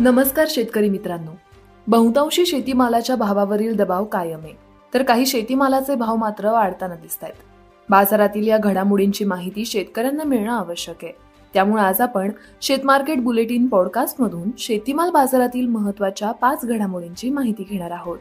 नमस्कार शेतकरी मित्रांनो. बहुतांशी शेतीमालाच्या भावावरील दबाव कायम आहे. तर काही शेतीमालाचे भाव मात्र वाढताना दिसत आहेत बाजारातील या घडामोडींची माहिती शेतकऱ्यांना मिळणं आवश्यक आहे. त्यामुळे आज आपण शेतमार्केट बुलेटिन पॉडकास्टमधून शेतीमाल बाजारातील महत्त्वाच्या पाच घडामोडींची माहिती घेणार आहोत.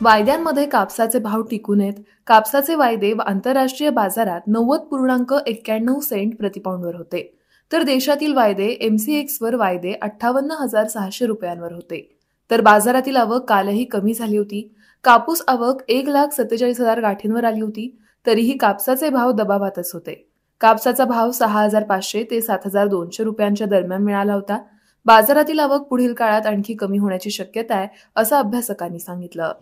वायद्यांमध्ये कापसाचे भाव टिकून आहेत. कापसाचे वायदे आंतरराष्ट्रीय बाजारात नव्वद पूर्णांक एक्क्याण्णव सेंट प्रतिपाऊंडवर होते. तर देशातील वायदे एमसीएक्सवर वायदे अठ्ठावन्न हजार सहाशे रुपयांवर होते. तर बाजारातील आवक कालही कमी झाली होती. कापूस आवक एक लाख सत्तेचाळीस हजार गाठींवर आली होती. तरीही कापसाचे भाव दबावातच होते. कापसाचा भाव सहा हजार पाचशे ते सात हजार दोनशे रुपयांच्या दरम्यान मिळाला होता. बाजारातील आवक पुढील काळात आणखी कमी होण्याची शक्यता आहे असं अभ्यासकांनी सांगितलं.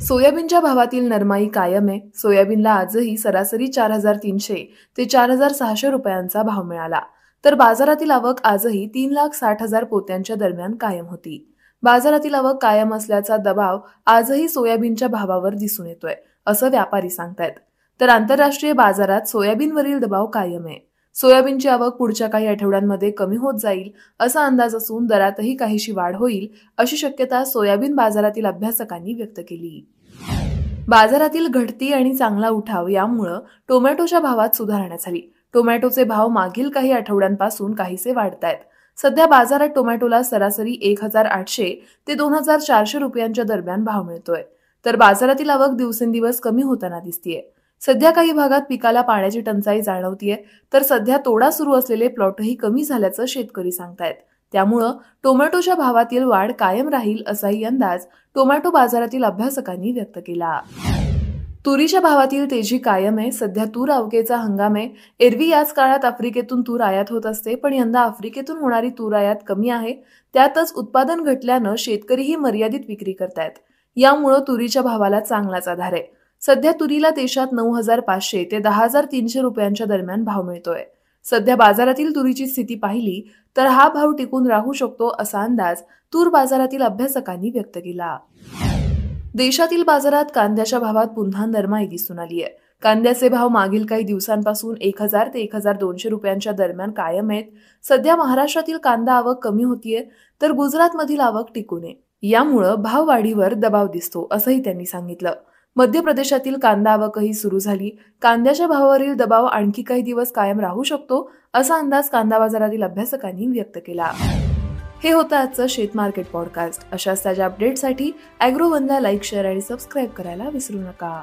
सोयाबीनच्या भावातील नरमाई कायम आहे. सोयाबीनला आजही सरासरी चार हजार तीनशे ते चार हजार सहाशे रुपयांचा भाव मिळाला. तर बाजारातील आवक आजही तीन लाख साठ हजार पोत्यांच्या दरम्यान कायम होती. बाजारातील आवक कायम असल्याचा दबाव आजही सोयाबीनच्या भावावर दिसून येतोय असं व्यापारी सांगतायत. तर आंतरराष्ट्रीय बाजारात सोयाबीनवरील दबाव कायम आहे. सोयाबीनची आवक पुढच्या काही आठवड्यांमध्ये कमी होत जाईल असा अंदाज असून दरातही काहीशी वाढ होईल अशी शक्यता सोयाबीन बाजारातील अभ्यासकांनी व्यक्त केली. बाजारातील घटती आणि चांगला उठाव यामुळं टोमॅटोच्या भावात सुधारणा झाली. टोमॅटोचे भाव मागील काही आठवड्यांपासून काहीसे वाढत आहेत सध्या बाजारात टोमॅटोला सरासरी एक हजार आठशे ते दोन हजार चारशे रुपयांच्या दरम्यान भाव मिळतोय. तर बाजारातील आवक दिवसेंदिवस कमी होताना दिसतीये. सध्या काही भागात पिकाला पाण्याची टंचाई जाणवतीये तर सध्या तोडा सुरू असलेले प्लॉटही कमी झाल्याचं शेतकरी सांगतायत. त्यामुळं टोमॅटोच्या भावातील वाढ कायम राहील असाही अंदाज टोमॅटो बाजारातील अभ्यासकांनी व्यक्त केला. तुरीच्या भावातील तेजी कायम आहे. सध्या तूर अवकेचा हंगाम आहे. एरवी याच काळात आफ्रिकेतून तूर आयात होत असते पण यंदा आफ्रिकेतून होणारी तूर आयात कमी आहे. त्यातच उत्पादन घटल्यानं शेतकरीही मर्यादित विक्री करतायत. यामुळं तुरीच्या भावाला चांगलाच आधार आहे. सध्या तुरीला देशात नऊ हजार पाचशे ते दहा हजार तीनशे रुपयांच्या दरम्यान भाव मिळतोय. सध्या बाजारातील तुरीची स्थिती पाहिली तर हा भाव टिकून राहू शकतो असा अंदाज तूर बाजारातील अभ्यासकांनी व्यक्त केला. देशातील बाजारात कांद्याच्या भावात पुन्हा नरमाई दिसून आली आहे. कांद्याचे भाव मागील काही दिवसांपासून एक हजार ते एक हजार दोनशे रुपयांच्या दरम्यान कायम आहेत. सध्या महाराष्ट्रातील कांदा आवक कमी होतीये तर गुजरातमधील आवक टिकून आहे. यामुळं भाव वाढीवर दबाव दिसतो असंही त्यांनी सांगितलं. मध्य प्रदेशातील कांदा आवकही सुरू झाली. कांद्याच्या भावावरील दबाव आणखी काही दिवस कायम राहू शकतो असा अंदाज कांदा बाजारातील अभ्यासकांनी व्यक्त केला. हे होतं आजचं शेत मार्केट पॉडकास्ट अशाच ताज्या अपडेटसाठी अॅग्रोवनला लाईक शेअर आणि सबस्क्राईब करायला विसरू नका.